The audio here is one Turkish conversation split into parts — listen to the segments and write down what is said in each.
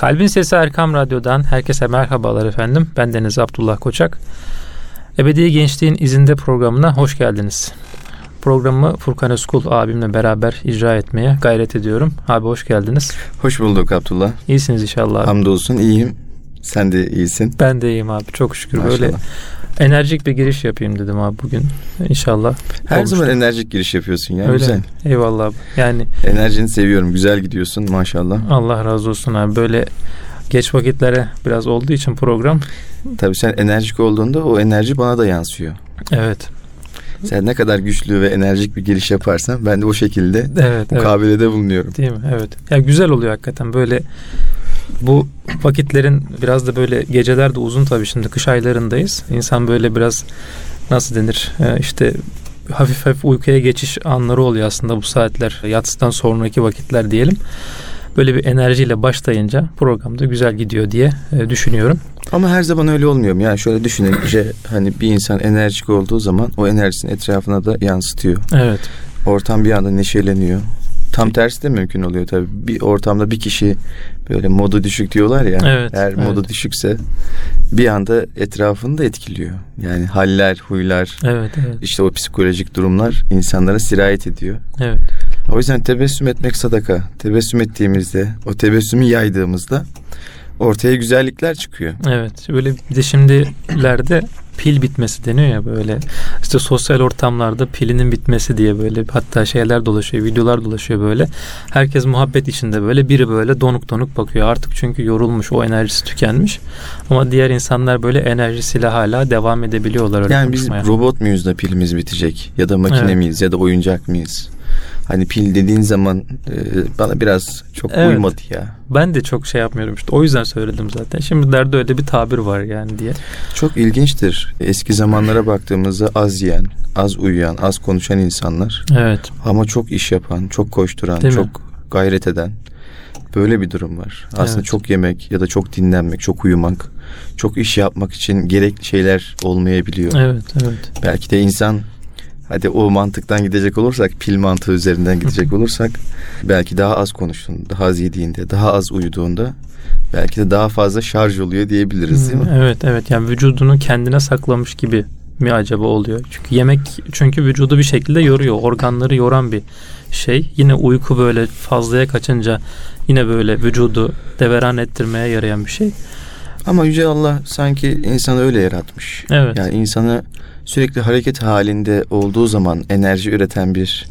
Kalbin Sesi Erkam Radyo'dan herkese merhabalar efendim. Ben Deniz Abdullah Koçak. Ebedi Gençliğin İzinde programına hoş geldiniz. Programı Furkan Özkul abimle beraber icra etmeye gayret ediyorum. Abi hoş geldiniz. Hoş bulduk Abdullah. İyisiniz inşallah. Abi. Hamdolsun iyiyim. Sen de iyisin. Ben de iyiyim abi çok şükür. Maşallah. Böyle enerjik bir giriş yapayım dedim abi bugün. İnşallah. Her olmuştur. zaman enerjik giriş yapıyorsun ya. Öyle güzel. Eyvallah abi. Yani enerjini seviyorum. Güzel gidiyorsun maşallah. Allah razı olsun abi. Böyle geç vakitlere biraz olduğu için program. Tabii sen enerjik olduğunda o enerji bana da yansıyor. Evet. Sen ne kadar güçlü ve enerjik bir giriş yaparsan ben de o şekilde evet, mukabelede evet. bulunuyorum. Değil mi? Evet. Ya güzel oluyor hakikaten böyle bu vakitlerin biraz da böyle geceler de uzun tabii şimdi kış aylarındayız. İnsan böyle biraz nasıl denir ee, işte hafif hafif uykuya geçiş anları oluyor aslında bu saatler yatsıdan sonraki vakitler diyelim. Böyle bir enerjiyle başlayınca programda güzel gidiyor diye e, düşünüyorum. Ama her zaman öyle olmuyor mu? Yani şöyle düşününce hani bir insan enerjik olduğu zaman o enerjisini etrafına da yansıtıyor. Evet. Ortam bir anda neşeleniyor. Tam tersi de mümkün oluyor tabii. Bir ortamda bir kişi böyle modu düşük diyorlar ya. Evet, eğer evet. modu düşükse bir anda etrafını da etkiliyor. Yani haller, huylar, evet, evet. işte o psikolojik durumlar insanlara sirayet ediyor. Evet. O yüzden tebessüm etmek sadaka. Tebessüm ettiğimizde, o tebessümü yaydığımızda ortaya güzellikler çıkıyor. Evet. Böyle bir de şimdilerde pil bitmesi deniyor ya böyle işte sosyal ortamlarda pilinin bitmesi diye böyle hatta şeyler dolaşıyor videolar dolaşıyor böyle. Herkes muhabbet içinde böyle biri böyle donuk donuk bakıyor. Artık çünkü yorulmuş o enerjisi tükenmiş. Ama diğer insanlar böyle enerjisiyle hala devam edebiliyorlar öyle yani konuşmaya. biz robot muyuz da pilimiz bitecek? Ya da makine evet. miyiz? Ya da oyuncak mıyız Hani pil dediğin zaman e, bana biraz çok evet. uymadı ya. Ben de çok şey yapmıyorum işte. O yüzden söyledim zaten. Şimdi derde öyle bir tabir var yani diye. Çok ilginçtir. Eski zamanlara baktığımızda az yiyen, az uyuyan, az konuşan insanlar. Evet. Ama çok iş yapan, çok koşturan, Değil çok mi? gayret eden. Böyle bir durum var. Aslında evet. çok yemek ya da çok dinlenmek, çok uyumak, çok iş yapmak için gerekli şeyler olmayabiliyor. Evet, evet. Belki de insan Hadi o mantıktan gidecek olursak, pil mantığı üzerinden gidecek olursak belki daha az konuştuğunda, daha az yediğinde, daha az uyuduğunda belki de daha fazla şarj oluyor diyebiliriz değil mi? Evet evet yani vücudunu kendine saklamış gibi mi acaba oluyor? Çünkü yemek çünkü vücudu bir şekilde yoruyor. Organları yoran bir şey. Yine uyku böyle fazlaya kaçınca yine böyle vücudu deveran ettirmeye yarayan bir şey. Ama Yüce Allah sanki insanı öyle yaratmış. Evet. Yani insanı sürekli hareket halinde olduğu zaman enerji üreten bir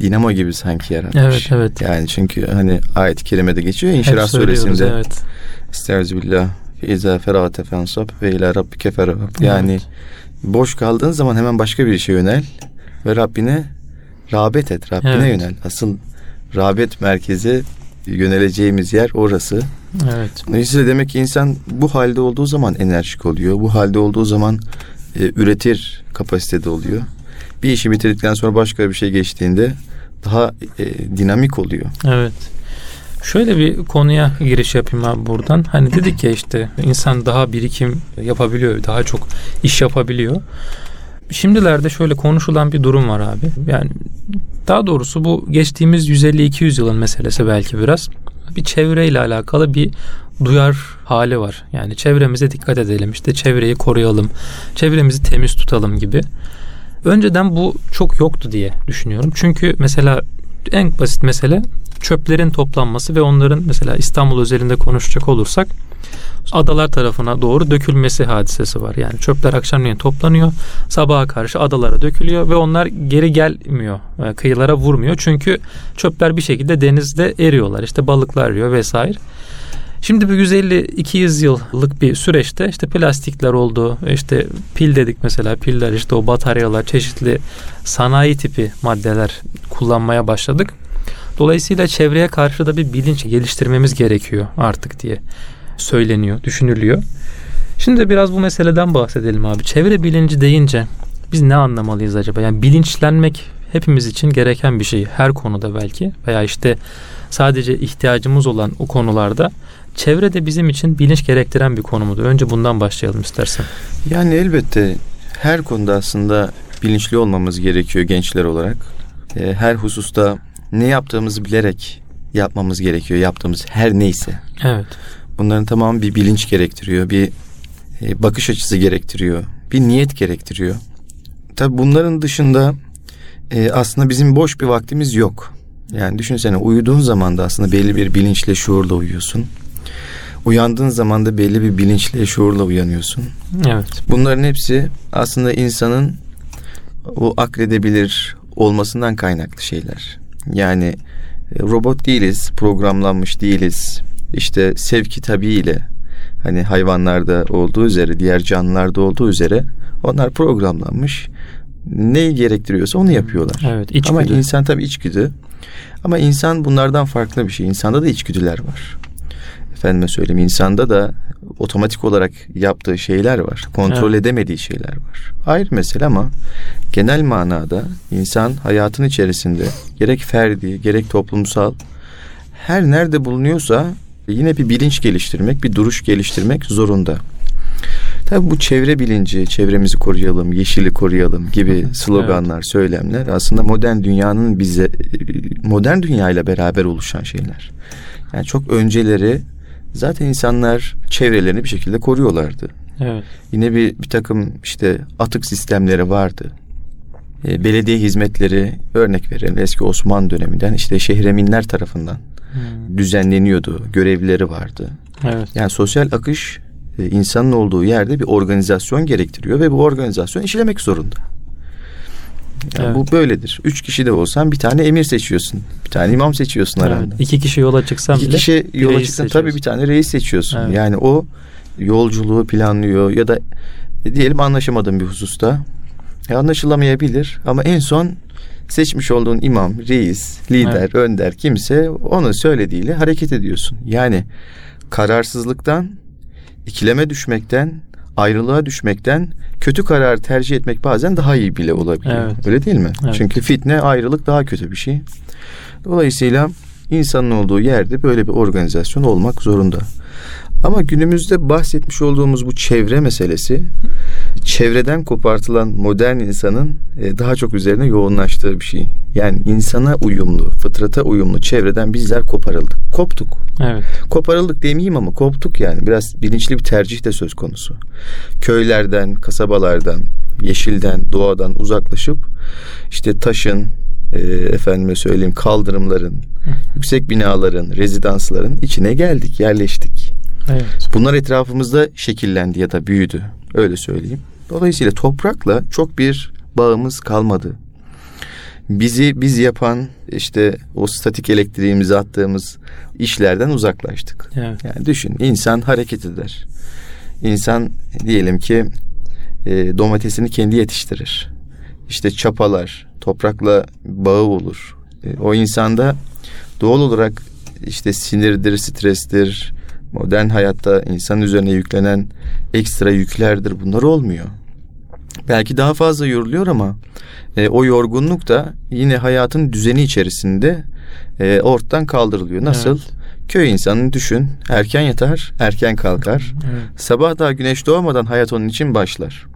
dinamo gibi sanki yaratmış. Evet evet. Yani çünkü hani ayet-i kerimede geçiyor İnşirah suresinde. Evet. Estağfirullah. İza ferate fensab ve ila rabbike ferab. Yani evet. boş kaldığın zaman hemen başka bir işe yönel ve Rabbine rağbet et. Rabbine evet. yönel. Asıl rağbet merkezi yöneleceğimiz yer orası. Evet. Dolayısıyla demek ki insan bu halde olduğu zaman enerjik oluyor. Bu halde olduğu zaman e, üretir kapasitede oluyor. Bir işi bitirdikten sonra başka bir şey geçtiğinde daha e, dinamik oluyor. Evet. Şöyle bir konuya giriş yapayım abi buradan. Hani dedik ya işte insan daha birikim yapabiliyor, daha çok iş yapabiliyor. Şimdilerde şöyle konuşulan bir durum var abi. Yani daha doğrusu bu geçtiğimiz 150-200 yılın meselesi belki biraz. Bir çevreyle alakalı bir duyar hali var. Yani çevremize dikkat edelim, işte çevreyi koruyalım, çevremizi temiz tutalım gibi. Önceden bu çok yoktu diye düşünüyorum. Çünkü mesela en basit mesele çöplerin toplanması ve onların mesela İstanbul özelinde konuşacak olursak adalar tarafına doğru dökülmesi hadisesi var. Yani çöpler akşamleyin toplanıyor. Sabaha karşı adalara dökülüyor ve onlar geri gelmiyor. E, kıyılara vurmuyor. Çünkü çöpler bir şekilde denizde eriyorlar. İşte balıklar eriyor vesaire. Şimdi bu 150-200 yıllık bir süreçte işte plastikler oldu. İşte pil dedik mesela piller işte o bataryalar çeşitli sanayi tipi maddeler kullanmaya başladık. Dolayısıyla çevreye karşı da bir bilinç geliştirmemiz gerekiyor artık diye söyleniyor, düşünülüyor. Şimdi biraz bu meseleden bahsedelim abi. Çevre bilinci deyince biz ne anlamalıyız acaba? Yani bilinçlenmek hepimiz için gereken bir şey. Her konuda belki veya işte sadece ihtiyacımız olan o konularda çevre de bizim için bilinç gerektiren bir konu mudur? Önce bundan başlayalım istersen. Yani elbette her konuda aslında bilinçli olmamız gerekiyor gençler olarak. Ee, her hususta ne yaptığımızı bilerek yapmamız gerekiyor. Yaptığımız her neyse. Evet. Bunların tamamı bir bilinç gerektiriyor, bir e, bakış açısı gerektiriyor, bir niyet gerektiriyor. Tabi bunların dışında e, aslında bizim boş bir vaktimiz yok. Yani düşünsene uyuduğun zaman da aslında belli bir bilinçle, şuurla uyuyorsun. Uyandığın zaman da belli bir bilinçle, şuurla uyanıyorsun. Evet. Bunların hepsi aslında insanın o akredebilir olmasından kaynaklı şeyler. Yani e, robot değiliz, programlanmış değiliz. İşte sevki tabiiyle hani hayvanlarda olduğu üzere, diğer canlılarda olduğu üzere onlar programlanmış. Ne gerektiriyorsa onu yapıyorlar. Evet, içgüdü. Ama insan tabii içgüdü. Ama insan bunlardan farklı bir şey. İnsanda da içgüdüler var. Efendime söyleyeyim insanda da otomatik olarak yaptığı şeyler var. Kontrol evet. edemediği şeyler var. Ayrı mesele ama genel manada insan hayatın içerisinde gerek ferdi gerek toplumsal her nerede bulunuyorsa yine bir bilinç geliştirmek, bir duruş geliştirmek zorunda. Tabi bu çevre bilinci, çevremizi koruyalım, yeşili koruyalım gibi sloganlar, evet. söylemler aslında modern dünyanın bize modern dünya ile beraber oluşan şeyler. Yani çok önceleri zaten insanlar çevrelerini bir şekilde koruyorlardı. Evet. Yine bir bir takım işte atık sistemleri vardı. E, belediye hizmetleri örnek verelim eski Osmanlı döneminden işte şehreminler tarafından hmm. düzenleniyordu. Görevlileri vardı. Evet. Yani sosyal akış e, insanın olduğu yerde bir organizasyon gerektiriyor ve bu organizasyon işlemek zorunda. Yani evet. Bu böyledir. Üç kişi de olsan bir tane emir seçiyorsun. Bir tane imam seçiyorsun evet. aranda. İki kişi yola çıksan İki bile kişi yola çıksan tabii bir tane reis seçiyorsun. Evet. Yani o yolculuğu planlıyor ya da e, diyelim anlaşamadığın bir hususta. E, anlaşılamayabilir ama en son seçmiş olduğun imam, reis, lider, evet. önder kimse onun söylediğiyle hareket ediyorsun. Yani kararsızlıktan, ikileme düşmekten, ayrılığa düşmekten kötü karar tercih etmek bazen daha iyi bile olabiliyor. Evet. Öyle değil mi? Evet. Çünkü fitne, ayrılık daha kötü bir şey. Dolayısıyla insanın olduğu yerde böyle bir organizasyon olmak zorunda. Ama günümüzde bahsetmiş olduğumuz bu çevre meselesi çevreden kopartılan modern insanın e, daha çok üzerine yoğunlaştığı bir şey. Yani insana uyumlu, fıtrata uyumlu çevreden bizler koparıldık. Koptuk. Evet. Koparıldık demeyeyim ama koptuk yani. Biraz bilinçli bir tercih de söz konusu. Köylerden, kasabalardan, yeşilden, doğadan uzaklaşıp işte taşın, e, efendime söyleyeyim kaldırımların, yüksek binaların, rezidansların içine geldik, yerleştik. Evet. Bunlar etrafımızda şekillendi ya da büyüdü. Öyle söyleyeyim. Dolayısıyla toprakla çok bir bağımız kalmadı. Bizi biz yapan işte o statik elektriğimizi attığımız işlerden uzaklaştık. Evet. Yani düşün insan hareket eder. İnsan diyelim ki e, domatesini kendi yetiştirir. İşte çapalar, toprakla bağı olur. E, o insanda doğal olarak işte sinirdir, strestir, modern hayatta insan üzerine yüklenen ekstra yüklerdir bunlar olmuyor. Belki daha fazla yoruluyor ama e, o yorgunluk da yine hayatın düzeni içerisinde e, ortadan kaldırılıyor. Nasıl? Evet. Köy insanını düşün. Erken yatar, erken kalkar. Evet. Sabah daha güneş doğmadan hayat onun için başlar.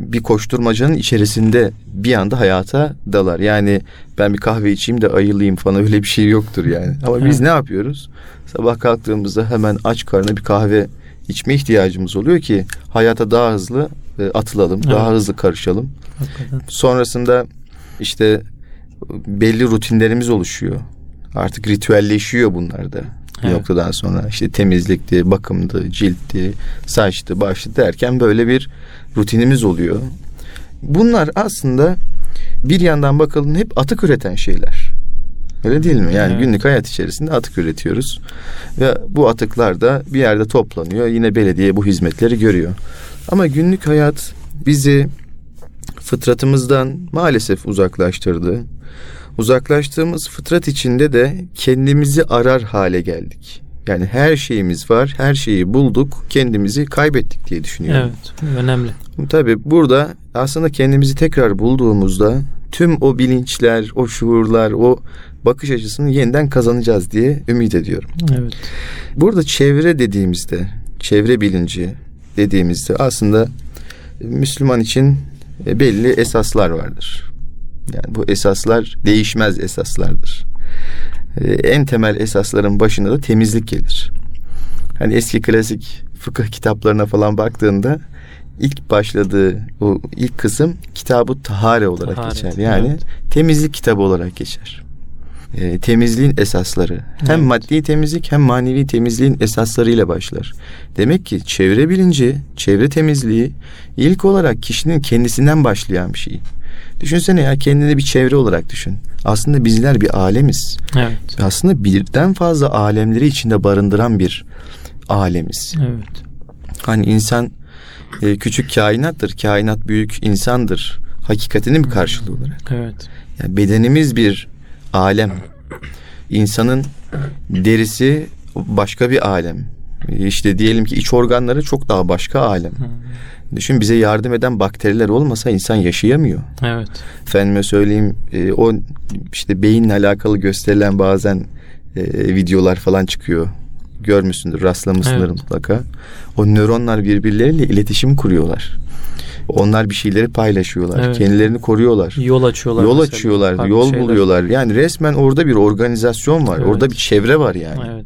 Bir koşturmacanın içerisinde bir anda hayata dalar. Yani ben bir kahve içeyim de ayılayım falan öyle bir şey yoktur yani. Ama evet. biz ne yapıyoruz? Sabah kalktığımızda hemen aç karnına bir kahve içme ihtiyacımız oluyor ki hayata daha hızlı e, atılalım, evet. daha hızlı karışalım. Hakikaten. Sonrasında işte belli rutinlerimiz oluşuyor. Artık ritüelleşiyor bunlar da. Bir evet. noktadan sonra işte temizlikti, bakımdı, ciltti, saçtı, baştı derken böyle bir rutinimiz oluyor. Bunlar aslında bir yandan bakalım hep atık üreten şeyler. Öyle değil mi? Yani evet. günlük hayat içerisinde atık üretiyoruz. Ve bu atıklar da bir yerde toplanıyor. Yine belediye bu hizmetleri görüyor. Ama günlük hayat bizi fıtratımızdan maalesef uzaklaştırdı. Uzaklaştığımız fıtrat içinde de kendimizi arar hale geldik. Yani her şeyimiz var, her şeyi bulduk, kendimizi kaybettik diye düşünüyorum. Evet, önemli. Tabii burada aslında kendimizi tekrar bulduğumuzda tüm o bilinçler, o şuurlar, o bakış açısını yeniden kazanacağız diye ümit ediyorum. Evet. Burada çevre dediğimizde, çevre bilinci dediğimizde aslında Müslüman için belli esaslar vardır. Yani bu esaslar değişmez esaslardır. En temel esasların başında da temizlik gelir. Hani eski klasik fıkıh kitaplarına falan baktığında ilk başladığı o ilk kısım kitabı tahare olarak Taharet, geçer. Yani evet. temizlik kitabı olarak geçer. E, temizliğin esasları. Hem Evet. maddi temizlik hem manevi temizliğin esaslarıyla başlar. Demek ki çevre bilinci, çevre temizliği ilk olarak kişinin kendisinden başlayan bir şey. Düşünsene ya kendini bir çevre olarak düşün. Aslında bizler bir alemiz. Evet. Aslında birden fazla alemleri içinde barındıran bir alemiz. Evet. Hani insan e, küçük kainattır, kainat büyük insandır. Hakikatinin bir karşılığı olarak. Evet. Yani bedenimiz bir alem. İnsanın derisi başka bir alem. İşte diyelim ki iç organları çok daha başka alem. Düşün bize yardım eden bakteriler olmasa insan yaşayamıyor. Evet. Efendime söyleyeyim e, o işte beyinle alakalı gösterilen bazen e, videolar falan çıkıyor. Görmüşsündür, rastlamışsındır Evet. mutlaka. O nöronlar birbirleriyle iletişim kuruyorlar. Onlar bir şeyleri paylaşıyorlar. Evet. Kendilerini koruyorlar. Yol açıyorlar. Yol mesela. açıyorlar, yol şeyler. buluyorlar. Yani resmen orada bir organizasyon var. Evet. Orada bir çevre var yani. Evet.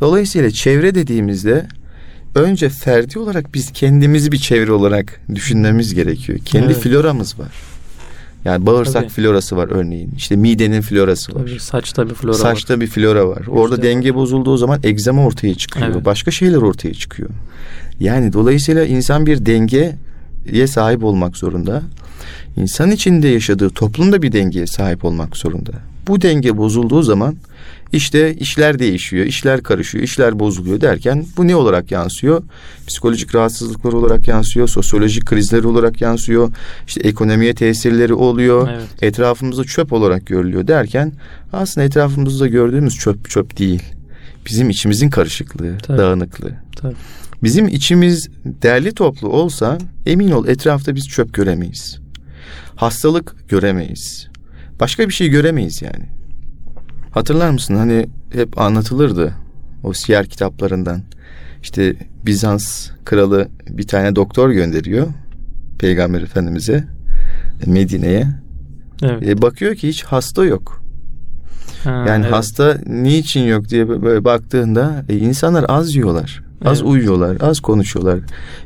Dolayısıyla çevre dediğimizde önce ferdi olarak biz kendimizi bir çevre olarak düşünmemiz gerekiyor. Kendi Evet. floramız var. Yani bağırsak Tabii. florası var örneğin. İşte midenin florası var. Tabii saçta bir flora var. Saçta bir flora var. Orada Yüzde denge bozulduğu zaman egzama ortaya çıkıyor. Evet. Başka şeyler ortaya çıkıyor. Yani dolayısıyla insan bir dengeye sahip olmak zorunda. İnsan içinde yaşadığı toplumda bir dengeye sahip olmak zorunda. Bu denge bozulduğu zaman işte işler değişiyor, işler karışıyor, işler bozuluyor derken bu ne olarak yansıyor? Psikolojik rahatsızlıklar olarak yansıyor, sosyolojik krizler olarak yansıyor, işte ekonomiye tesirleri oluyor, Evet. etrafımızda çöp olarak görülüyor derken aslında etrafımızda gördüğümüz çöp çöp değil. Bizim içimizin karışıklığı, Tabii. dağınıklığı. Tabii. Bizim içimiz derli toplu olsa emin ol etrafta biz çöp göremeyiz. Hastalık göremeyiz. Başka bir şey göremeyiz yani. Hatırlar mısın hani hep anlatılırdı o siyer kitaplarından. İşte Bizans kralı bir tane doktor gönderiyor Peygamber Efendimiz'e Medine'ye. Evet. E, bakıyor ki hiç hasta yok. Ha, Yani evet. hasta niçin yok diye böyle baktığında e, insanlar az yiyorlar. Az Evet. uyuyorlar, az konuşuyorlar.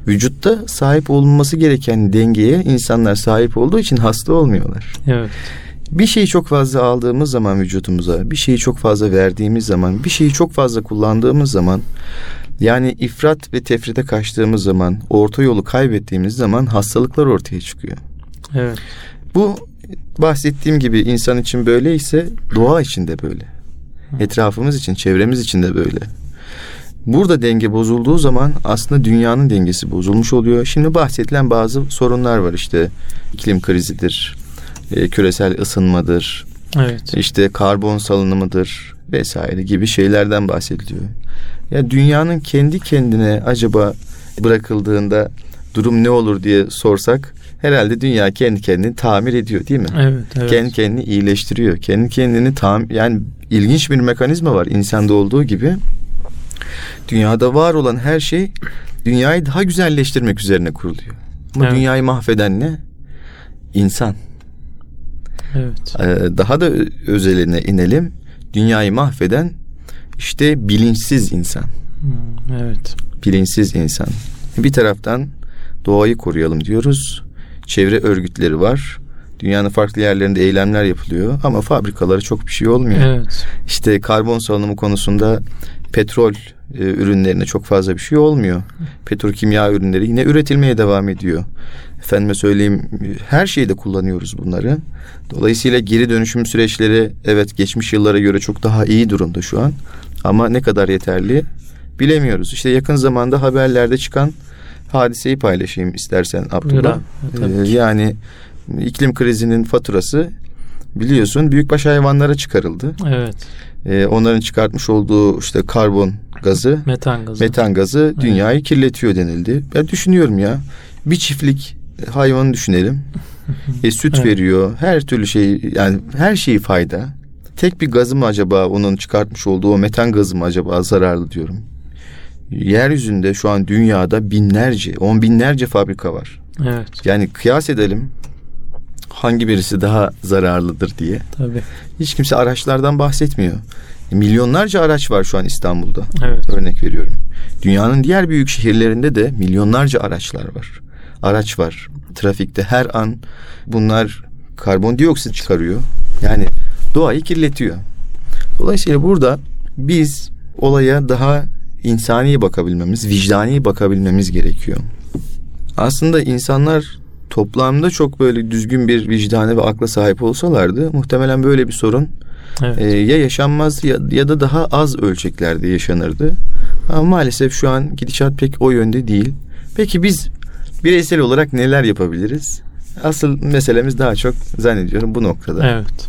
Vücutta sahip olunması gereken dengeye insanlar sahip olduğu için hasta olmuyorlar. Evet. Bir şeyi çok fazla aldığımız zaman vücudumuza, bir şeyi çok fazla verdiğimiz zaman, bir şeyi çok fazla kullandığımız zaman, yani ifrat ve tefrite kaçtığımız zaman, orta yolu kaybettiğimiz zaman hastalıklar ortaya çıkıyor. Evet. Bu bahsettiğim gibi insan için böyleyse doğa için de böyle. Etrafımız için, çevremiz için de böyle. Burada denge bozulduğu zaman aslında dünyanın dengesi bozulmuş oluyor. Şimdi bahsedilen bazı sorunlar var işte iklim krizidir, e, küresel ısınmadır, Evet. işte karbon salınımıdır vesaire gibi şeylerden bahsediliyor. Ya dünyanın kendi kendine acaba bırakıldığında durum ne olur diye sorsak herhalde dünya kendi kendini tamir ediyor değil mi? Evet. Evet. Kendi kendini iyileştiriyor. Kendi kendini tam yani ilginç bir mekanizma var insanda olduğu gibi. Dünyada var olan her şey dünyayı daha güzelleştirmek üzerine kuruluyor. Ama Evet. dünyayı mahveden ne? İnsan. Evet. Ee, daha da özeline inelim. Dünyayı mahveden işte bilinçsiz insan. Hmm, Evet. Bilinçsiz insan. Bir taraftan doğayı koruyalım diyoruz. Çevre örgütleri var. Dünyanın farklı yerlerinde eylemler yapılıyor ama fabrikaları çok bir şey olmuyor. Evet. İşte karbon salınımı konusunda petrol e, ürünlerine çok fazla bir şey olmuyor. Petrokimya ürünleri yine üretilmeye devam ediyor. Efendime söyleyeyim her şeyde kullanıyoruz bunları. Dolayısıyla geri dönüşüm süreçleri evet geçmiş yıllara göre çok daha iyi durumda şu an. Ama ne kadar yeterli bilemiyoruz. İşte yakın zamanda haberlerde çıkan hadiseyi paylaşayım istersen Abdullah. Ee, yani iklim krizinin faturası biliyorsun büyükbaş hayvanlara çıkarıldı. Evet. Ee, onların çıkartmış olduğu işte karbon gazı, Metan gazı. metan gazı dünyayı kirletiyor denildi. Ben düşünüyorum ya bir çiftlik hayvanı düşünelim. E, süt Evet. veriyor. Her türlü şey yani her şeyi fayda. Tek bir gazı mı acaba onun çıkartmış olduğu o metan gazı mı acaba zararlı diyorum. Yeryüzünde şu an dünyada binlerce, on binlerce fabrika var. Evet. Yani kıyas edelim hangi birisi daha zararlıdır diye. Tabii. Hiç kimse araçlardan bahsetmiyor. Milyonlarca araç var şu an İstanbul'da. Evet. Örnek veriyorum. Dünyanın diğer büyük şehirlerinde de milyonlarca araçlar var. Araç var. Trafikte her an bunlar karbondioksit çıkarıyor. Yani doğayı kirletiyor. Dolayısıyla burada biz olaya daha insani bakabilmemiz, vicdani bakabilmemiz gerekiyor. Aslında insanlar toplamda çok böyle düzgün bir vicdanı ve akla sahip olsalardı muhtemelen böyle bir sorun evet. e, ya yaşanmaz ya, ya da daha az ölçeklerde yaşanırdı. Ama maalesef şu an gidişat pek o yönde değil. Peki biz bireysel olarak neler yapabiliriz? Asıl meselemiz daha çok zannediyorum bu noktada. Evet.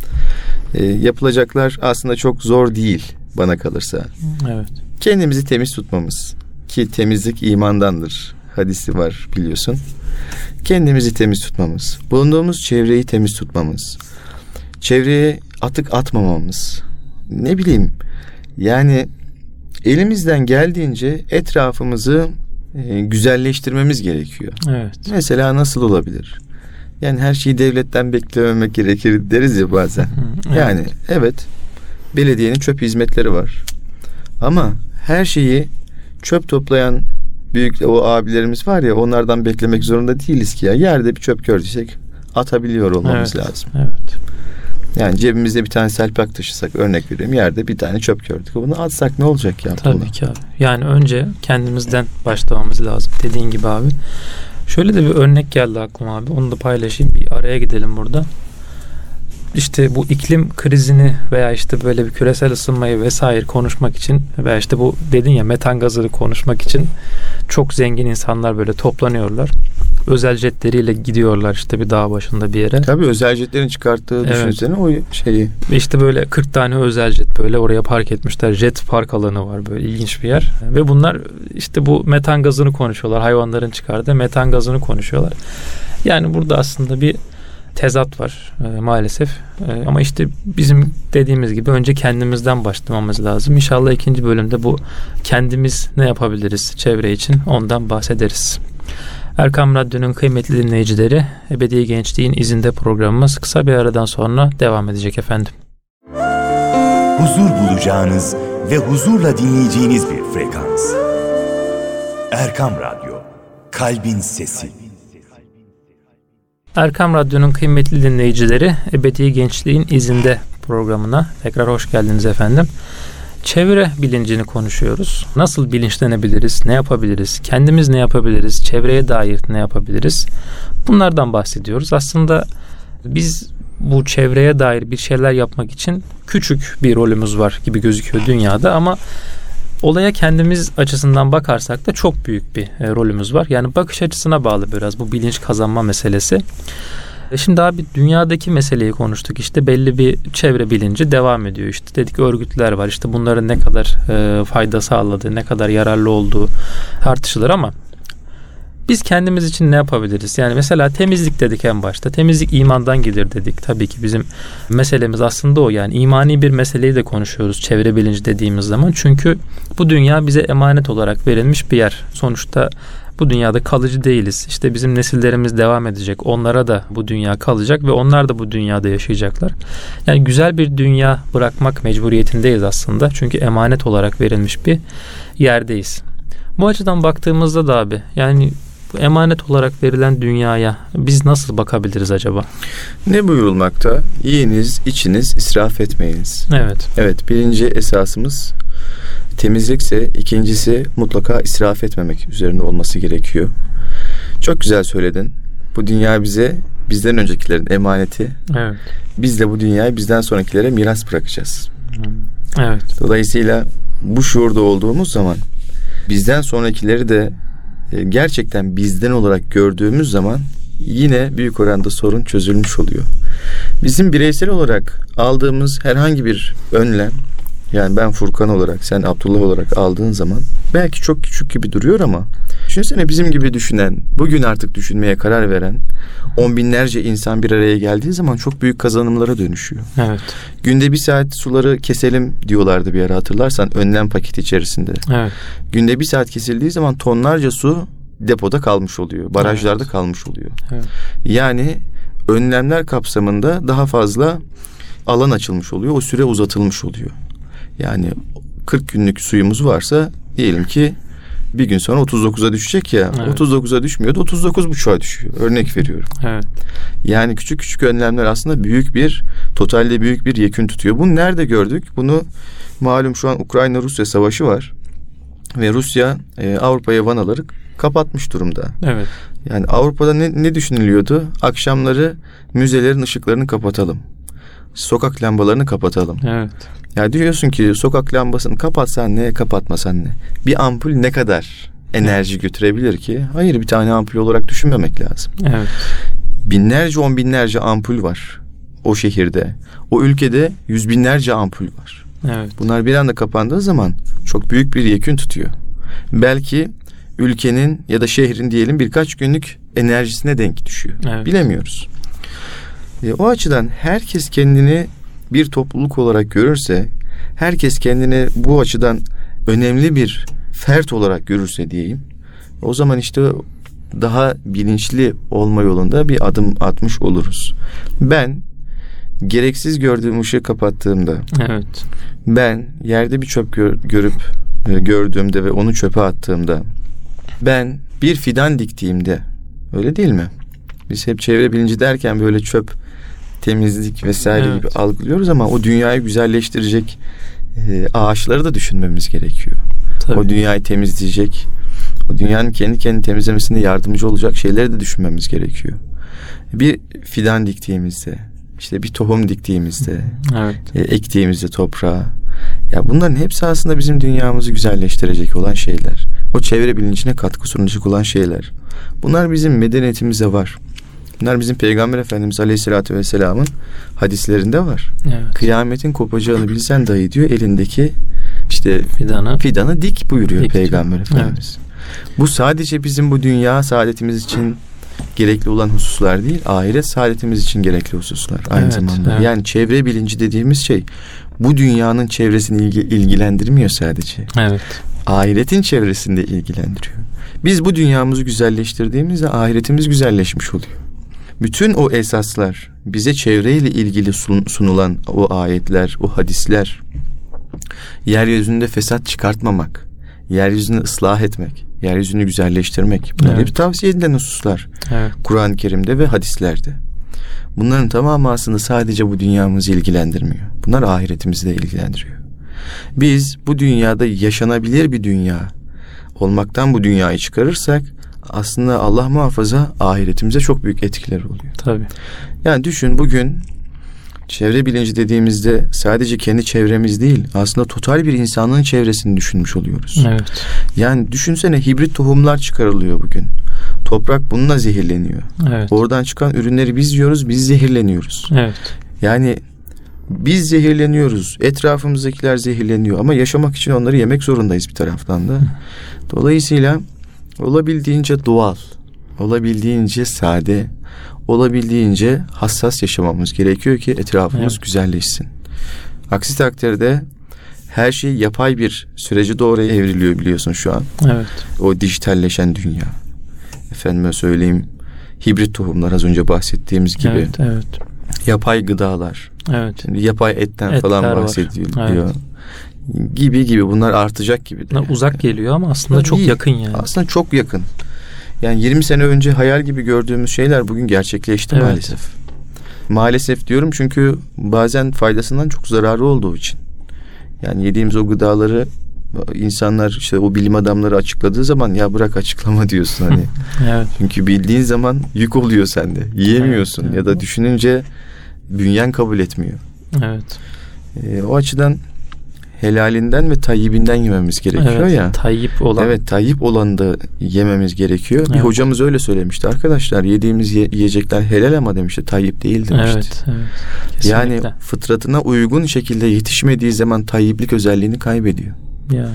E, yapılacaklar aslında çok zor değil bana kalırsa. Evet. Kendimizi temiz tutmamız ki temizlik imandandır. Hadisi var biliyorsun. Kendimizi temiz tutmamız, bulunduğumuz çevreyi temiz tutmamız, çevreye atık atmamamız. Ne bileyim yani elimizden geldiğince etrafımızı e, güzelleştirmemiz gerekiyor. Evet. Mesela nasıl olabilir? Yani her şeyi devletten beklememek gerekir deriz ya bazen. evet. Yani evet belediyenin çöp hizmetleri var. Ama her şeyi çöp toplayan büyük o abilerimiz var ya onlardan beklemek zorunda değiliz ki ya. Yerde bir çöp gördüysek atabiliyor olmamız evet, lazım. Evet. Yani cebimizde bir tane selpak taşısak örnek vereyim yerde bir tane çöp gördük. Bunu atsak ne olacak ya? Tabii ki abi. Yani önce kendimizden başlamamız lazım. Dediğin gibi abi. Şöyle de bir örnek geldi aklıma abi. Onu da paylaşayım. Bir araya gidelim burada işte bu iklim krizini veya işte böyle bir küresel ısınmayı vesaire konuşmak için veya işte bu dedin ya metan gazını konuşmak için çok zengin insanlar böyle toplanıyorlar. Özel jetleriyle gidiyorlar işte bir dağ başında bir yere. Tabii özel jetlerin çıkarttığı evet. düşünsene o şeyi. İşte böyle 40 tane özel jet böyle oraya park etmişler. Jet park alanı var böyle ilginç bir yer. Ve bunlar işte bu metan gazını konuşuyorlar. Hayvanların çıkardığı metan gazını konuşuyorlar. Yani burada aslında bir tezat var e, maalesef. E, ama işte bizim dediğimiz gibi önce kendimizden başlamamız lazım. İnşallah ikinci bölümde bu kendimiz ne yapabiliriz çevre için ondan bahsederiz. Erkam Radyo'nun kıymetli dinleyicileri Ebedi Gençliğin izinde programımız kısa bir aradan sonra devam edecek efendim. Huzur bulacağınız ve huzurla dinleyeceğiniz bir frekans. Erkam Radyo, Kalbin Sesi. Erkam Radyo'nun kıymetli dinleyicileri Ebedi Gençliğin izinde programına tekrar hoş geldiniz efendim. Çevre bilincini konuşuyoruz. Nasıl bilinçlenebiliriz, ne yapabiliriz, kendimiz ne yapabiliriz, çevreye dair ne yapabiliriz? Bunlardan bahsediyoruz. Aslında biz bu çevreye dair bir şeyler yapmak için küçük bir rolümüz var gibi gözüküyor dünyada ama olaya kendimiz açısından bakarsak da çok büyük bir e, rolümüz var. Yani bakış açısına bağlı biraz bu bilinç kazanma meselesi. E, şimdi abi dünyadaki meseleyi konuştuk işte belli bir çevre bilinci devam ediyor işte dedik örgütler var işte bunların ne kadar e, fayda sağladığı ne kadar yararlı olduğu tartışılır ama biz kendimiz için ne yapabiliriz? Yani mesela temizlik dedik en başta. Temizlik imandan gelir dedik. Tabii ki bizim meselemiz aslında o. Yani imani bir meseleyi de konuşuyoruz çevre bilinci dediğimiz zaman. Çünkü bu dünya bize emanet olarak verilmiş bir yer. Sonuçta bu dünyada kalıcı değiliz. İşte bizim nesillerimiz devam edecek. Onlara da bu dünya kalacak ve onlar da bu dünyada yaşayacaklar. Yani güzel bir dünya bırakmak mecburiyetindeyiz aslında. Çünkü emanet olarak verilmiş bir yerdeyiz. Bu açıdan baktığımızda da abi yani bu emanet olarak verilen dünyaya biz nasıl bakabiliriz acaba? Ne buyurulmakta? Yiyiniz, içiniz, israf etmeyiniz. Evet. Evet, birinci esasımız temizlikse, ikincisi mutlaka israf etmemek üzerine olması gerekiyor. Çok güzel söyledin. Bu dünya bize bizden öncekilerin emaneti. Evet. Biz de bu dünyayı bizden sonrakilere miras bırakacağız. Evet. Dolayısıyla bu şuurda olduğumuz zaman bizden sonrakileri de gerçekten bizden olarak gördüğümüz zaman yine büyük oranda sorun çözülmüş oluyor. Bizim bireysel olarak aldığımız herhangi bir önlem yani ben Furkan olarak sen Abdullah olarak aldığın zaman belki çok küçük gibi duruyor ama düşünsene bizim gibi düşünen bugün artık düşünmeye karar veren on binlerce insan bir araya geldiği zaman çok büyük kazanımlara dönüşüyor. Evet. Günde bir saat suları keselim diyorlardı bir ara hatırlarsan önlem paketi içerisinde. Evet. Günde bir saat kesildiği zaman tonlarca su depoda kalmış oluyor. Barajlarda evet. kalmış oluyor. Evet. Yani önlemler kapsamında daha fazla alan açılmış oluyor. O süre uzatılmış oluyor. Yani 40 günlük suyumuz varsa diyelim ki bir gün sonra 39'a düşecek ya. Evet. 39'a düşmüyordu 39.5'a düşüyor. Örnek veriyorum. Evet. Yani küçük küçük önlemler aslında büyük bir totalde büyük bir yekün tutuyor. Bunu nerede gördük? Bunu malum şu an Ukrayna-Rusya savaşı var. Ve Rusya e, Avrupa'ya vanaları kapatmış durumda. Evet. Yani Avrupa'da ne, ne düşünülüyordu? Akşamları müzelerin ışıklarını kapatalım. Sokak lambalarını kapatalım. Evet. Ya diyorsun ki sokak lambasını kapatsan ne, kapatmasan ne? Bir ampul ne kadar enerji götürebilir ki? Hayır bir tane ampul olarak düşünmemek lazım. Evet. Binlerce on binlerce ampul var o şehirde. O ülkede yüz binlerce ampul var. Evet. Bunlar bir anda kapandığı zaman çok büyük bir yekün tutuyor. Belki ülkenin ya da şehrin diyelim birkaç günlük enerjisine denk düşüyor. Evet. Bilemiyoruz. E, o açıdan herkes kendini bir topluluk olarak görürse, herkes kendini bu açıdan önemli bir fert olarak görürse diyeyim. O zaman işte daha bilinçli olma yolunda bir adım atmış oluruz. Ben gereksiz gördüğüm ışığı kapattığımda, Evet. ben yerde bir çöp gör- görüp e, gördüğümde ve onu çöpe attığımda, ben bir fidan diktiğimde, öyle değil mi? Biz hep çevre bilinci derken böyle çöp, temizlik vesaire Evet. gibi algılıyoruz ama o dünyayı güzelleştirecek e, ağaçları da düşünmemiz gerekiyor. Tabii. O dünyayı temizleyecek, o dünyanın kendi kendini temizlemesine yardımcı olacak şeyleri de düşünmemiz gerekiyor. Bir fidan diktiğimizde, işte bir tohum diktiğimizde, Evet. e, ektiğimizde toprağa. Ya bunların hepsi aslında bizim dünyamızı güzelleştirecek olan şeyler. O çevre bilincine katkı sunacak olan şeyler. Bunlar bizim medeniyetimizde var. Bunlar bizim Peygamber Efendimiz Aleyhisselatü Vesselam'ın hadislerinde var. Evet. Kıyametin kopacağını bilsen dahi diyor elindeki işte Fidanı. fidanı dik buyuruyor Dik diyor. Peygamber Efendimiz. Bu sadece bizim bu dünya saadetimiz için gerekli olan hususlar değil, ahiret saadetimiz için gerekli hususlar aynı Evet, zamanda. evet. Yani çevre bilinci dediğimiz şey bu dünyanın çevresini ilgi- ilgilendirmiyor sadece. Evet. Ahiretin çevresinde ilgilendiriyor. Biz bu dünyamızı güzelleştirdiğimizde ahiretimiz güzelleşmiş oluyor. Bütün o esaslar, bize çevreyle ilgili sun- sunulan o ayetler, o hadisler, yeryüzünde fesat çıkartmamak, yeryüzünü ıslah etmek, yeryüzünü güzelleştirmek. Bunlar Evet. hep tavsiye edilen hususlar. Evet. Kur'an-ı Kerim'de ve hadislerde. Bunların tamamı aslında sadece bu dünyamızı ilgilendirmiyor. Bunlar ahiretimizi de ilgilendiriyor. Biz bu dünyada yaşanabilir bir dünya olmaktan bu dünyayı çıkarırsak aslında Allah muhafaza ahiretimize çok büyük etkiler oluyor. Tabii. Yani düşün bugün çevre bilinci dediğimizde sadece kendi çevremiz değil aslında total bir insanlığın çevresini düşünmüş oluyoruz. Evet. Yani düşünsene hibrit tohumlar çıkarılıyor bugün. Toprak bununla zehirleniyor. Evet. Oradan çıkan ürünleri biz yiyoruz, biz zehirleniyoruz. Evet. Yani biz zehirleniyoruz, etrafımızdakiler zehirleniyor ama yaşamak için onları yemek zorundayız bir taraftan da. Dolayısıyla olabildiğince doğal, olabildiğince sade, olabildiğince hassas yaşamamız gerekiyor ki etrafımız Evet. güzelleşsin. Aksi takdirde her şey yapay bir süreci doğru evriliyor biliyorsun şu an. Evet. O dijitalleşen dünya. Efendime söyleyeyim hibrit tohumlar az önce bahsettiğimiz gibi. Evet. Evet. Yapay gıdalar. Evet. Şimdi yapay etten Etler falan var. bahsediliyor. Evet. Gibi gibi bunlar artacak gibi. de. Uzak geliyor ama aslında Tabii. çok yakın yani. Aslında çok yakın. Yani 20 sene önce hayal gibi gördüğümüz şeyler bugün gerçekleşti Evet. maalesef. Maalesef diyorum çünkü bazen faydasından çok zararı olduğu için. Yani yediğimiz o gıdaları insanlar işte o bilim adamları açıkladığı zaman ya bırak açıklama diyorsun hani. Evet. Çünkü bildiğin zaman yük oluyor sende. Yiyemiyorsun Evet, ya da düşününce bünyen kabul etmiyor. Evet. Ee, o açıdan helalinden ve tayyibinden yememiz gerekiyor evet. ya. Tayyip olan. Evet tayyip olanı da yememiz gerekiyor. Bir Evet. hocamız öyle söylemişti. Arkadaşlar yediğimiz ye- yiyecekler helal ama demişti tayyip değil demişti. Evet. evet. Yani Kesinlikle. fıtratına uygun şekilde yetişmediği zaman tayyiplik özelliğini kaybediyor. Ya.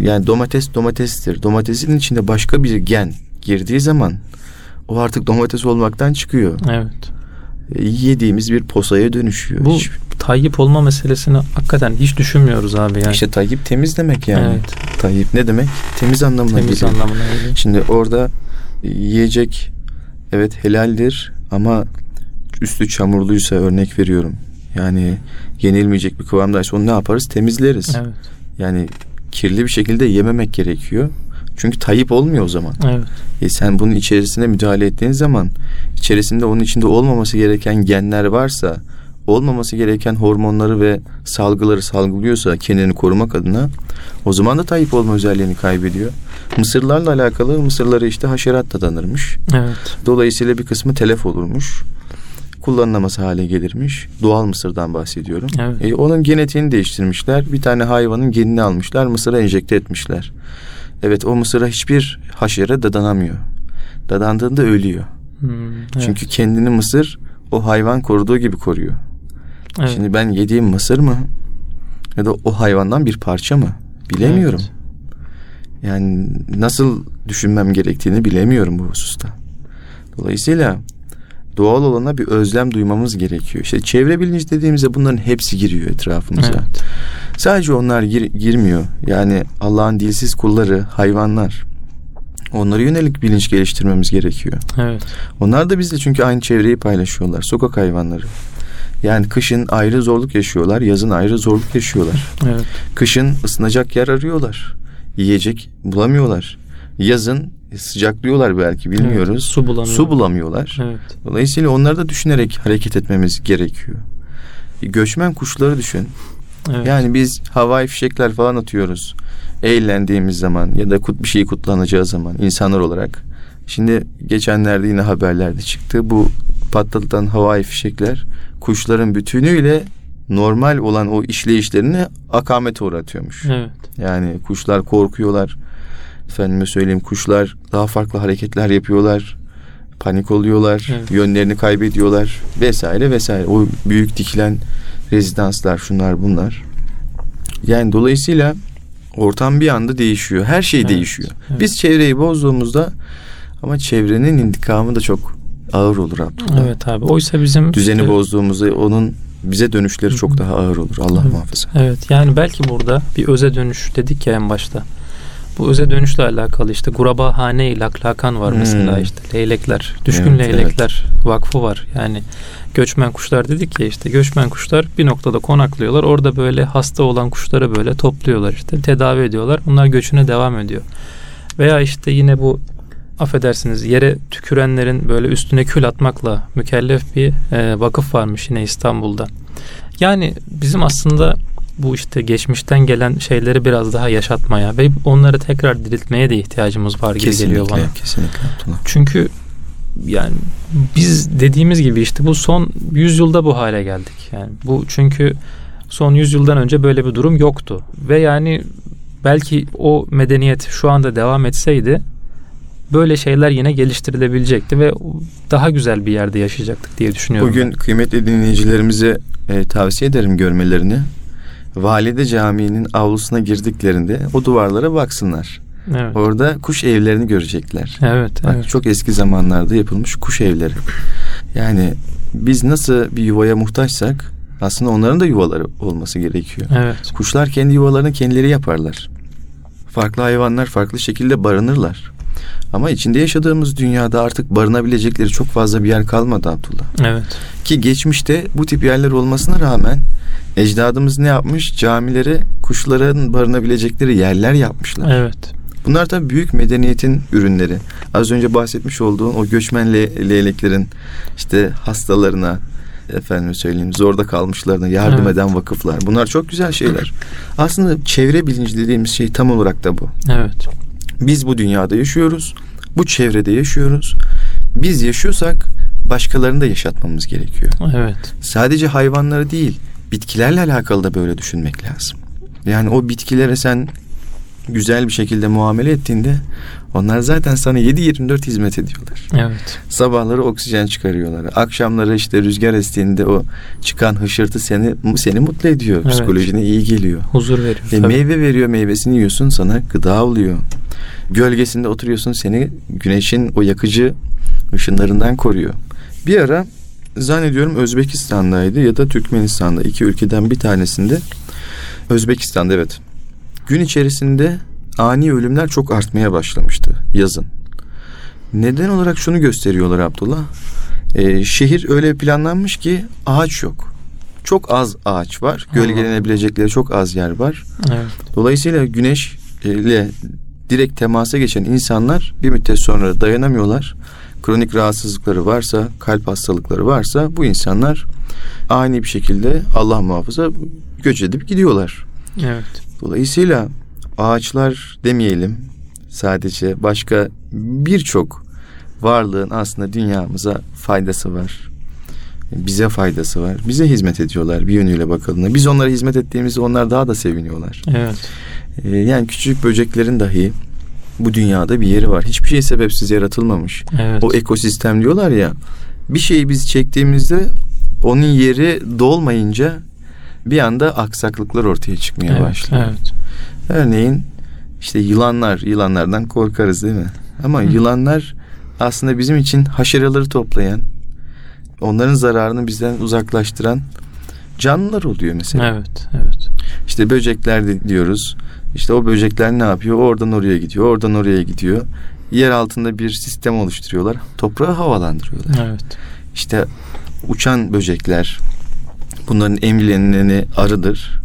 Yani domates domatestir. Domatesin içinde başka bir gen girdiği zaman o artık domates olmaktan çıkıyor. Evet. E, Yediğimiz bir posaya dönüşüyor. Bu Hiç- tayyip olma meselesini hakikaten hiç düşünmüyoruz abi yani. İşte tayyip temiz demek yani. Evet. Tayyip ne demek? Temiz anlamına Temiz geliyor. anlamına geliyor. Şimdi orada yiyecek evet helaldir ama üstü çamurluysa örnek veriyorum. Yani yenilmeyecek bir kıvamdaysa onu ne yaparız? Temizleriz. Evet. Yani kirli bir şekilde yememek gerekiyor. Çünkü tayyip olmuyor o zaman. Evet. E sen bunun içerisine müdahale ettiğin zaman içerisinde onun içinde olmaması gereken genler varsa olmaması gereken hormonları ve salgıları salgılıyorsa kendini korumak adına o zaman da tayyip olma özelliğini kaybediyor. Mısırlarla alakalı mısırları işte haşerat da danırmış. Evet. Dolayısıyla bir kısmı telef olurmuş. Kullanılamaz hale gelirmiş. Doğal mısırdan bahsediyorum. Evet. E, onun genetiğini değiştirmişler. Bir tane hayvanın genini almışlar. Mısıra enjekte etmişler. Evet o mısıra hiçbir haşere dadanamıyor. Dadandığında ölüyor. Hmm, evet. Çünkü kendini mısır o hayvan koruduğu gibi koruyor. Evet. Şimdi ben yediğim mısır mı? Ya da o hayvandan bir parça mı? Bilemiyorum. Evet. Yani nasıl düşünmem gerektiğini bilemiyorum bu hususta. Dolayısıyla doğal olana bir özlem duymamız gerekiyor. İşte çevre bilinci dediğimizde bunların hepsi giriyor etrafımıza. Evet. Sadece onlar gir- girmiyor. Yani Allah'ın dilsiz kulları, hayvanlar. Onlara yönelik bilinç geliştirmemiz gerekiyor. Evet. Onlar da bizle çünkü aynı çevreyi paylaşıyorlar. Sokak hayvanları. Yani kışın ayrı zorluk yaşıyorlar, yazın ayrı zorluk yaşıyorlar. Evet. Kışın ısınacak yer arıyorlar. Yiyecek bulamıyorlar. Yazın sıcaklıyorlar belki bilmiyoruz. Evet, su bulamıyorlar. Su bulamıyorlar. Evet. Dolayısıyla onları da düşünerek hareket etmemiz gerekiyor. Göçmen kuşları düşün. Evet. Yani biz havai fişekler falan atıyoruz. Eğlendiğimiz zaman ya da kut bir şey kutlanacağı zaman insanlar olarak. Şimdi geçenlerde yine haberlerde çıktı. Bu patlatılan havai fişekler kuşların bütünüyle normal olan o işleyişlerini akamete uğratıyormuş. Evet. Yani kuşlar korkuyorlar. Efendime söyleyeyim kuşlar daha farklı hareketler yapıyorlar. Panik oluyorlar. Evet. Yönlerini kaybediyorlar vesaire vesaire. O büyük dikilen rezidanslar şunlar bunlar. Yani dolayısıyla ortam bir anda değişiyor. Her şey Evet, değişiyor. evet. Biz çevreyi bozduğumuzda ama çevrenin intikamı da çok ağır olur Abdullah. Evet abi. Oysa bizim Düzeni işte- bozduğumuzda onun bize dönüşleri çok daha ağır olur. Allah Evet. muhafaza. Evet yani belki burada bir öze dönüş dedik ya en başta. Bu öze dönüşle alakalı işte Gurabahane-i Laklakan var Hmm. mesela işte leylekler, düşkün Evet, leylekler vakfı var. Yani göçmen kuşlar dedik ya işte göçmen kuşlar bir noktada konaklıyorlar. Orada böyle hasta olan kuşları böyle topluyorlar işte tedavi ediyorlar. Bunlar göçüne devam ediyor. Veya işte yine bu affedersiniz yere tükürenlerin böyle üstüne kül atmakla mükellef bir e, vakıf varmış yine İstanbul'da. Yani bizim aslında bu işte geçmişten gelen şeyleri biraz daha yaşatmaya ve onları tekrar diriltmeye de ihtiyacımız var gibi geliyor bana. Kesinlikle Abdullah. Çünkü yani biz dediğimiz gibi işte bu son yüzyılda bu hale geldik. Yani bu çünkü son yüzyıldan önce böyle bir durum yoktu. Ve yani belki o medeniyet şu anda devam etseydi böyle şeyler yine geliştirilebilecekti ve daha güzel bir yerde yaşayacaktık diye düşünüyorum. Bugün kıymetli dinleyicilerimize e, tavsiye ederim görmelerini. Valide Camii'nin avlusuna girdiklerinde o duvarlara baksınlar. ben. Evet. Orada kuş evlerini görecekler. Evet, Bak, evet. Çok eski zamanlarda yapılmış kuş evleri. Yani biz nasıl bir yuvaya muhtaçsak aslında onların da yuvaları olması gerekiyor. Evet. Kuşlar kendi yuvalarını kendileri yaparlar. Farklı hayvanlar farklı şekilde barınırlar. Ama içinde yaşadığımız dünyada artık barınabilecekleri çok fazla bir yer kalmadı Abdullah. Evet. Ki geçmişte bu tip yerler olmasına rağmen ecdadımız ne yapmış? Camilere kuşların barınabilecekleri yerler yapmışlar. Evet. Bunlar tabii büyük medeniyetin ürünleri. Az önce bahsetmiş olduğun o göçmen le- leyleklerin işte hastalarına efendim söyleyeyim zorda kalmışlarına yardım Evet. eden vakıflar. Bunlar çok güzel şeyler. Aslında çevre bilinci dediğimiz şey tam olarak da bu. Evet. Biz bu dünyada yaşıyoruz. Bu çevrede yaşıyoruz. Biz yaşıyorsak başkalarını da yaşatmamız gerekiyor. Evet. Sadece hayvanları değil, bitkilerle alakalı da böyle düşünmek lazım. Yani o bitkilere sen güzel bir şekilde muamele ettiğinde onlar zaten sana 7-24 hizmet ediyorlar. Evet. Sabahları oksijen çıkarıyorlar. Akşamları işte rüzgar estiğinde o çıkan hışırtı seni seni mutlu ediyor. Evet. Psikolojine iyi geliyor. Huzur veriyor. E, tabii. meyve veriyor meyvesini yiyorsun sana gıda oluyor. Gölgesinde oturuyorsun seni güneşin o yakıcı ışınlarından koruyor. Bir ara zannediyorum Özbekistan'daydı ya da Türkmenistan'da iki ülkeden bir tanesinde Özbekistan'da evet. Gün içerisinde ani ölümler çok artmaya başlamıştı yazın. Neden olarak şunu gösteriyorlar Abdullah. Ee, şehir öyle planlanmış ki ağaç yok. çok az ağaç var. Gölgelenebilecekleri çok az yer var. Evet. Dolayısıyla güneş ile direkt temasa geçen insanlar bir müddet sonra dayanamıyorlar. Kronik rahatsızlıkları varsa, kalp hastalıkları varsa bu insanlar ani bir şekilde Allah muhafaza göç edip gidiyorlar. Evet. Dolayısıyla ağaçlar demeyelim sadece başka birçok varlığın aslında dünyamıza faydası var. Bize faydası var. Bize hizmet ediyorlar bir yönüyle bakıldığında. Biz onlara hizmet ettiğimizde onlar daha da seviniyorlar. Evet. Ee, yani küçük böceklerin dahi bu dünyada bir yeri var. Hiçbir şey sebepsiz yaratılmamış. Evet. O ekosistem diyorlar ya. Bir şeyi biz çektiğimizde onun yeri dolmayınca bir anda aksaklıklar ortaya çıkmaya evet, başlıyor. Evet. Örneğin işte yılanlar, yılanlardan korkarız değil mi? Ama Hı. yılanlar aslında bizim için haşeraları toplayan, onların zararını bizden uzaklaştıran canlılar oluyor mesela. Evet. Evet. İşte böcekler de diyoruz. İşte o böcekler ne yapıyor? Oradan oraya gidiyor, oradan oraya gidiyor. Yer altında bir sistem oluşturuyorlar. Toprağı havalandırıyorlar. Evet. İşte uçan böcekler, bunların emrileneni arıdır.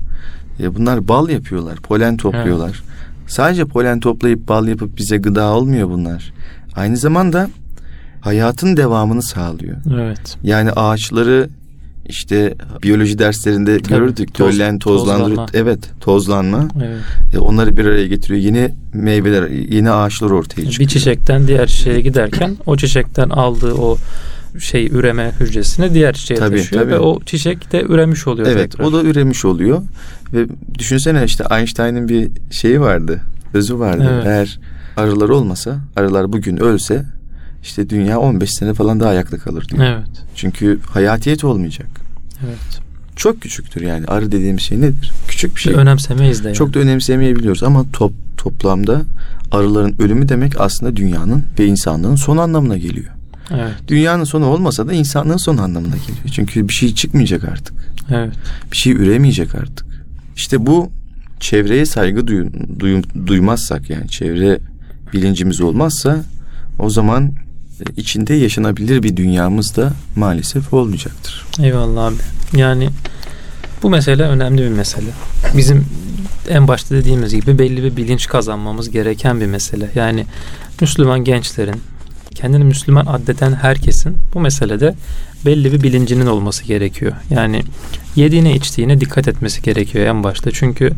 E, bunlar bal yapıyorlar, polen topluyorlar. Sadece polen toplayıp bal yapıp bize gıda olmuyor bunlar. Aynı zamanda hayatın devamını sağlıyor. Evet. Yani ağaçları işte biyoloji derslerinde Tabii, görürdük. toz- Döllen, tozlandırıyor. tozlanma. Evet, tozlanma. Evet. E, onları bir araya getiriyor. Yeni meyveler, yeni ağaçlar ortaya çıkıyor. Bir çiçekten diğer çiçeğe giderken o çiçekten aldığı o şey üreme hücresini diğer çiçeğe Tabii, taşıyor tabii. ve o çiçek de üremiş oluyor Evet, tekrar. o da üremiş oluyor. Ve düşünsene işte Einstein'ın bir şeyi vardı. Sözü vardı. Evet. Eğer arılar olmasa, arılar bugün ölse işte dünya 15 sene falan daha ayakta kalır diyor. Evet. Çünkü hayatiyet olmayacak. Evet. Çok küçüktür yani. Arı dediğim şey nedir? Küçük bir Bir şey. önemsemeyiz de yani. Çok da önemsemeyebiliyoruz ama top, toplamda arıların ölümü demek aslında dünyanın ve insanlığın son anlamına geliyor. Evet. Dünyanın sonu olmasa da insanlığın son anlamına geliyor. Çünkü bir şey çıkmayacak artık. Evet. Bir şey üremeyecek artık. İşte bu çevreye saygı duy, duy- duymazsak yani çevre bilincimiz olmazsa o zaman e, içinde yaşanabilir bir dünyamız da maalesef olmayacaktır. Eyvallah abi. Yani bu mesele önemli bir mesele. Bizim en başta dediğimiz gibi belli bir bilinç kazanmamız gereken bir mesele. Yani Müslüman gençlerin, kendini Müslüman addeden herkesin bu meselede belli bir bilincinin olması gerekiyor. Yani yediğine içtiğine dikkat etmesi gerekiyor en başta. Çünkü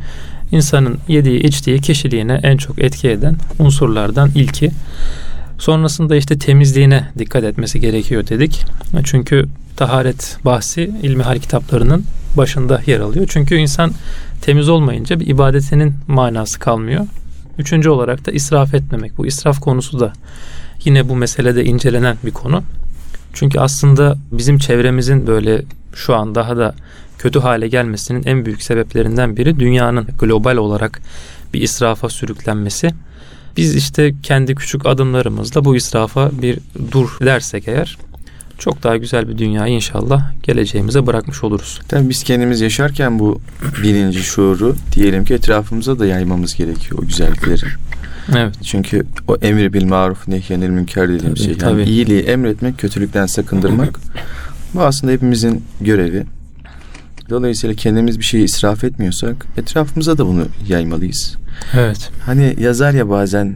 insanın yediği içtiği kişiliğine en çok etki eden unsurlardan ilki. Sonrasında işte temizliğine dikkat etmesi gerekiyor dedik. Çünkü taharet bahsi ilmihal kitaplarının başında yer alıyor. Çünkü insan temiz olmayınca bir ibadetinin manası kalmıyor. Üçüncü olarak da israf etmemek. Bu israf konusu da yine bu meselede incelenen bir konu. Çünkü aslında bizim çevremizin böyle şu an daha da kötü hale gelmesinin en büyük sebeplerinden biri dünyanın global olarak bir israfa sürüklenmesi. Biz işte kendi küçük adımlarımızla bu israfa bir dur dersek eğer çok daha güzel bir dünyayı inşallah geleceğimize bırakmış oluruz. Tabii biz kendimiz yaşarken bu bilinci, şuuru diyelim ki etrafımıza da yaymamız gerekiyor o güzellikleri. Evet. Çünkü o emri bil maruf nehyenil münker dediğim Tabii, şey. Yani tabii. iyiliği emretmek, kötülükten sakındırmak. bu aslında hepimizin görevi. Dolayısıyla kendimiz bir şeyi israf etmiyorsak etrafımıza da bunu yaymalıyız. Evet. Hani yazar ya bazen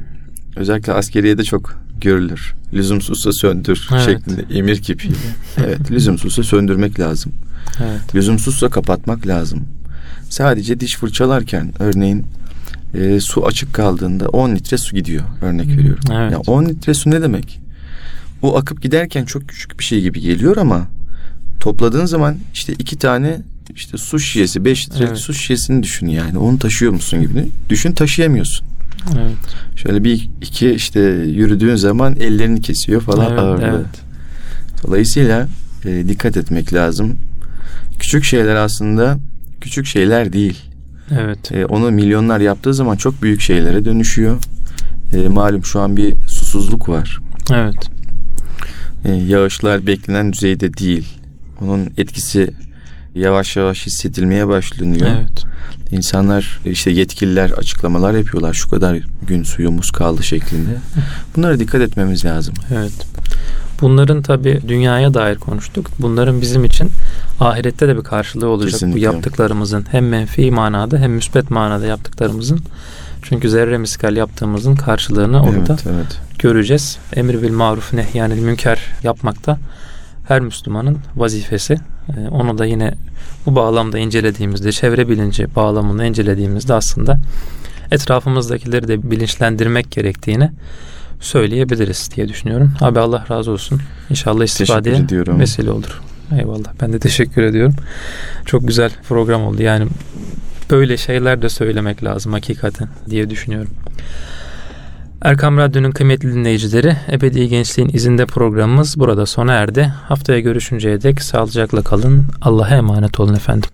özellikle askeriyede çok görülür. Lüzumsuzsa söndür Evet. şeklinde emir kipiyle. evet lüzumsuzsa söndürmek lazım. Evet. Lüzumsuzsa kapatmak lazım. Sadece diş fırçalarken örneğin e, su açık kaldığında 10 litre su gidiyor örnek veriyorum. Evet. Ya 10 litre su ne demek? O akıp giderken çok küçük bir şey gibi geliyor ama topladığın zaman işte iki tane işte su şişesi 5 litrelik Evet. su şişesini düşün yani onu taşıyor musun gibi düşün taşıyamıyorsun. Evet. Şöyle bir iki işte yürüdüğün zaman ellerini kesiyor falan Evet, ağırlığı. evet. Dolayısıyla e, dikkat etmek lazım. Küçük şeyler aslında küçük şeyler değil. Evet. E, onu milyonlar yaptığı zaman çok büyük şeylere dönüşüyor. E, malum şu an bir susuzluk var. Evet. E, yağışlar beklenen düzeyde değil. Onun etkisi yavaş yavaş hissedilmeye başlanıyor. Evet. İnsanlar işte yetkililer açıklamalar yapıyorlar. Şu kadar gün suyumuz kaldı şeklinde. Bunlara dikkat etmemiz lazım. Evet. Bunların tabi dünyaya dair konuştuk. Bunların bizim için ahirette de bir karşılığı olacak Kesinlikle. bu yaptıklarımızın. Hem menfi manada hem müspet manada yaptıklarımızın. Çünkü zerre miskal yaptığımızın karşılığını orada Evet, evet. göreceğiz. Emir bil maruf nehyanil münker yapmakta her Müslümanın vazifesi. Ee, onu da yine bu bağlamda incelediğimizde, çevre bilinci bağlamında incelediğimizde aslında etrafımızdakileri de bilinçlendirmek gerektiğini söyleyebiliriz diye düşünüyorum. Abi Allah razı olsun. İnşallah istifadeye vesile olur. Eyvallah. Ben de teşekkür ediyorum. Çok güzel program oldu. Yani böyle şeyler de söylemek lazım hakikaten diye düşünüyorum. Erkam Radyo'nun kıymetli dinleyicileri, Ebedi Gençliğin izinde programımız burada sona erdi. Haftaya görüşünceye dek sağlıcakla kalın. Allah'a emanet olun efendim.